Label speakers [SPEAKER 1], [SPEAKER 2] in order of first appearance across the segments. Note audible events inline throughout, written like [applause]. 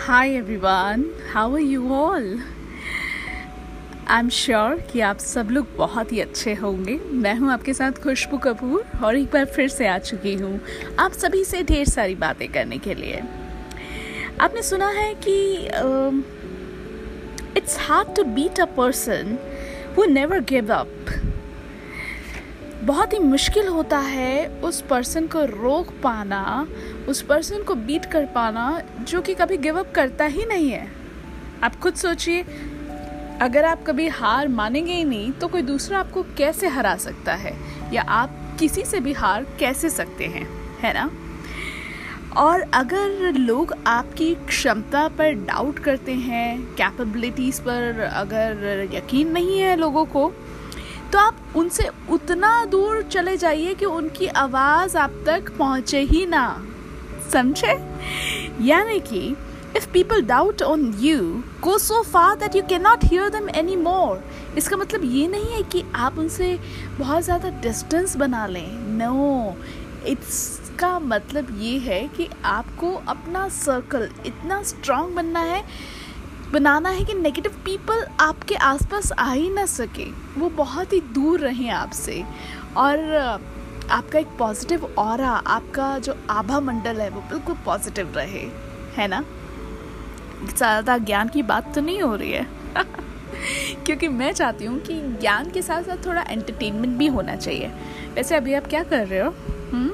[SPEAKER 1] Hi everyone, how are you all I am sure कि आप सब लोग बहुत ही अच्छे होंगे। मैं हूँ आपके साथ खुशबू कपूर और एक बार फिर से आ चुकी हूँ आप सभी से ढेर सारी बातें करने के लिए। आपने सुना है कि it's hard to beat a person who never give up बहुत ही मुश्किल होता है उस पर्सन को रोक पाना, उस पर्सन को बीट कर पाना, जो कि कभी गिव अप करता ही नहीं है। आप खुद सोचिए, अगर आप कभी हार मानेंगे ही नहीं तो कोई दूसरा आपको कैसे हरा सकता है? या आप किसी से भी हार कैसे सकते हैं? है ना? और अगर लोग आपकी क्षमता पर डाउट करते हैं कैपेबिलिटीज़ पर अगर यकीन नहीं है लोगों को तो आप उनसे उतना दूर चले जाइए कि उनकी आवाज़ आप तक पहुँचे ही ना। समझे? यानी कि if people doubt on you go so far that you can not hear them any more इसका मतलब ये नहीं है कि आप उनसे बहुत ज़्यादा डिस्टेंस बना लें। नो no, इसका मतलब ये है कि आपको अपना सर्कल इतना स्ट्रांग बनना है बनाना है कि नेगेटिव पीपल आपके आसपास आ ही ना सके। वो बहुत ही दूर रहें आपसे। और आपका एक पॉजिटिव और आपका जो आभा मंडल है, वो बिल्कुल पॉजिटिव रहे। है ना? ज़्यादा ज्ञान की बात तो नहीं हो रही है। [laughs] क्योंकि मैं चाहती हूँ कि ज्ञान के साथ साथ थोड़ा एंटरटेनमेंट भी होना चाहिए। वैसे अभी आप क्या कर रहे हो? हुँ?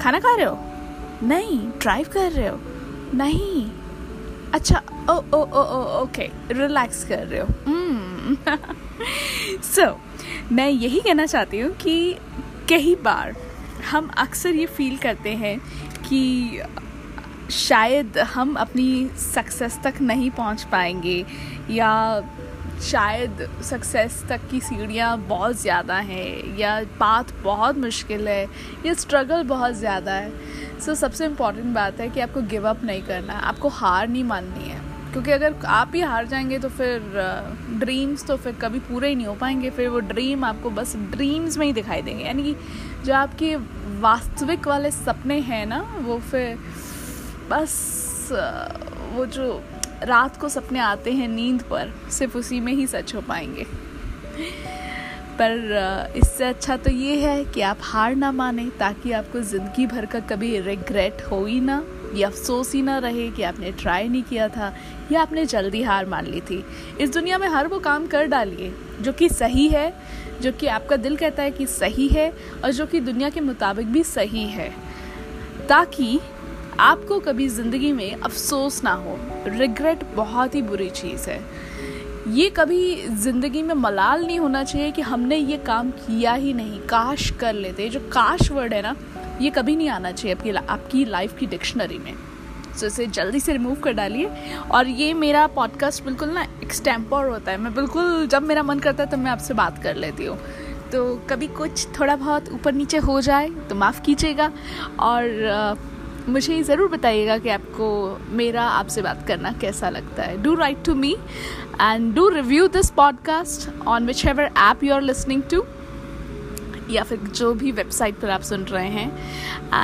[SPEAKER 1] खाना खा रहे हो? नहीं ड्राइव कर रहे हो? नहीं। अच्छा ओ ओ ओ ओ ओके रिलैक्स कर रहे हो सो hmm. [laughs] so, मैं यही कहना चाहती हूँ कि कई बार हम अक्सर ये फील करते हैं कि शायद हम अपनी सक्सेस तक नहीं पहुँच पाएँगे या शायद सक्सेस तक की सीढ़ियाँ बहुत ज़्यादा हैं या पाथ बहुत मुश्किल है या स्ट्रगल बहुत ज़्यादा है। सो so, सबसे इंपॉर्टेंट बात है कि आपको गिव अप नहीं करना है आपको हार नहीं माननी है। क्योंकि अगर आप ही हार जाएँगे तो फिर ड्रीम्स तो फिर कभी पूरे ही नहीं हो पाएँगे फिर वो ड्रीम आपको बस ड्रीम्स में ही दिखाई देंगे। यानी कि जो आपके वास्तविक वाले सपने हैं ना वो फिर बस वो जो रात को सपने आते हैं नींद पर, सिर्फ़ उसी में ही सच हो पाएँगे। पर इससे अच्छा तो ये है कि आप हार ना माने, ताकि आपको ज़िंदगी भर का कभी रिग्रेट हो ही ना, ये अफसोस ही ना रहे कि आपने ट्राई नहीं किया था, या आपने जल्दी हार मान ली थी। इस दुनिया में हर वो काम कर डालिए, जो कि सही है, जो कि आपका दिल कहता है कि सही है, और जो कि दुनिया के मुताबिक भी सही है, ताकि आपको कभी ज़िंदगी में अफसोस ना हो रिग्रेट बहुत ही बुरी चीज़ है। ये कभी ज़िंदगी में मलाल नहीं होना चाहिए कि हमने ये काम किया ही नहीं, काश कर लेते। जो काश वर्ड है ना, ये कभी नहीं आना चाहिए आपकी आपकी लाइफ की डिक्शनरी में। सो इसे जल्दी से रिमूव कर डालिए। और ये मेरा पॉडकास्ट बिल्कुल ना एक्सटेम्पर होता है। मैं बिल्कुल, जब मेरा मन करता है, तब तो मैं आपसे बात कर लेती हूँ। तो कभी कुछ थोड़ा बहुत ऊपर नीचे हो जाए तो माफ़ कीजिएगा। और मुझे ज़रूर बताइएगा कि आपको मेरा आपसे बात करना कैसा लगता है। Do write to me and do review this podcast on whichever app you are listening to या फिर जो भी वेबसाइट पर आप सुन रहे हैं।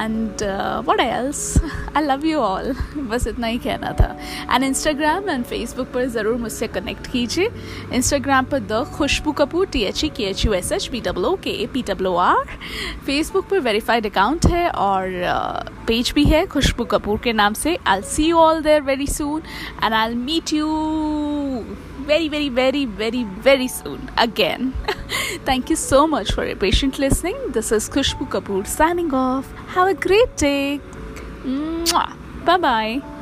[SPEAKER 1] And what else I love you all बस इतना ही कहना था। एंड इंस्टाग्राम एंड फेसबुक पर ज़रूर मुझसे कनेक्ट कीजिए। इंस्टाग्राम पर the Khushboo Kapoor T H E K H U S H P double o K A P double o R Facebook पर वेरीफाइड अकाउंट है और पेज uh, भी है खुशबू कपूर के नाम से। I see you all there very soon and I meet you very, very, very, very, very soon again. [laughs] Thank you so much for your patient listening. This is Kushbu Kapoor signing off. Have a great day. Bye bye.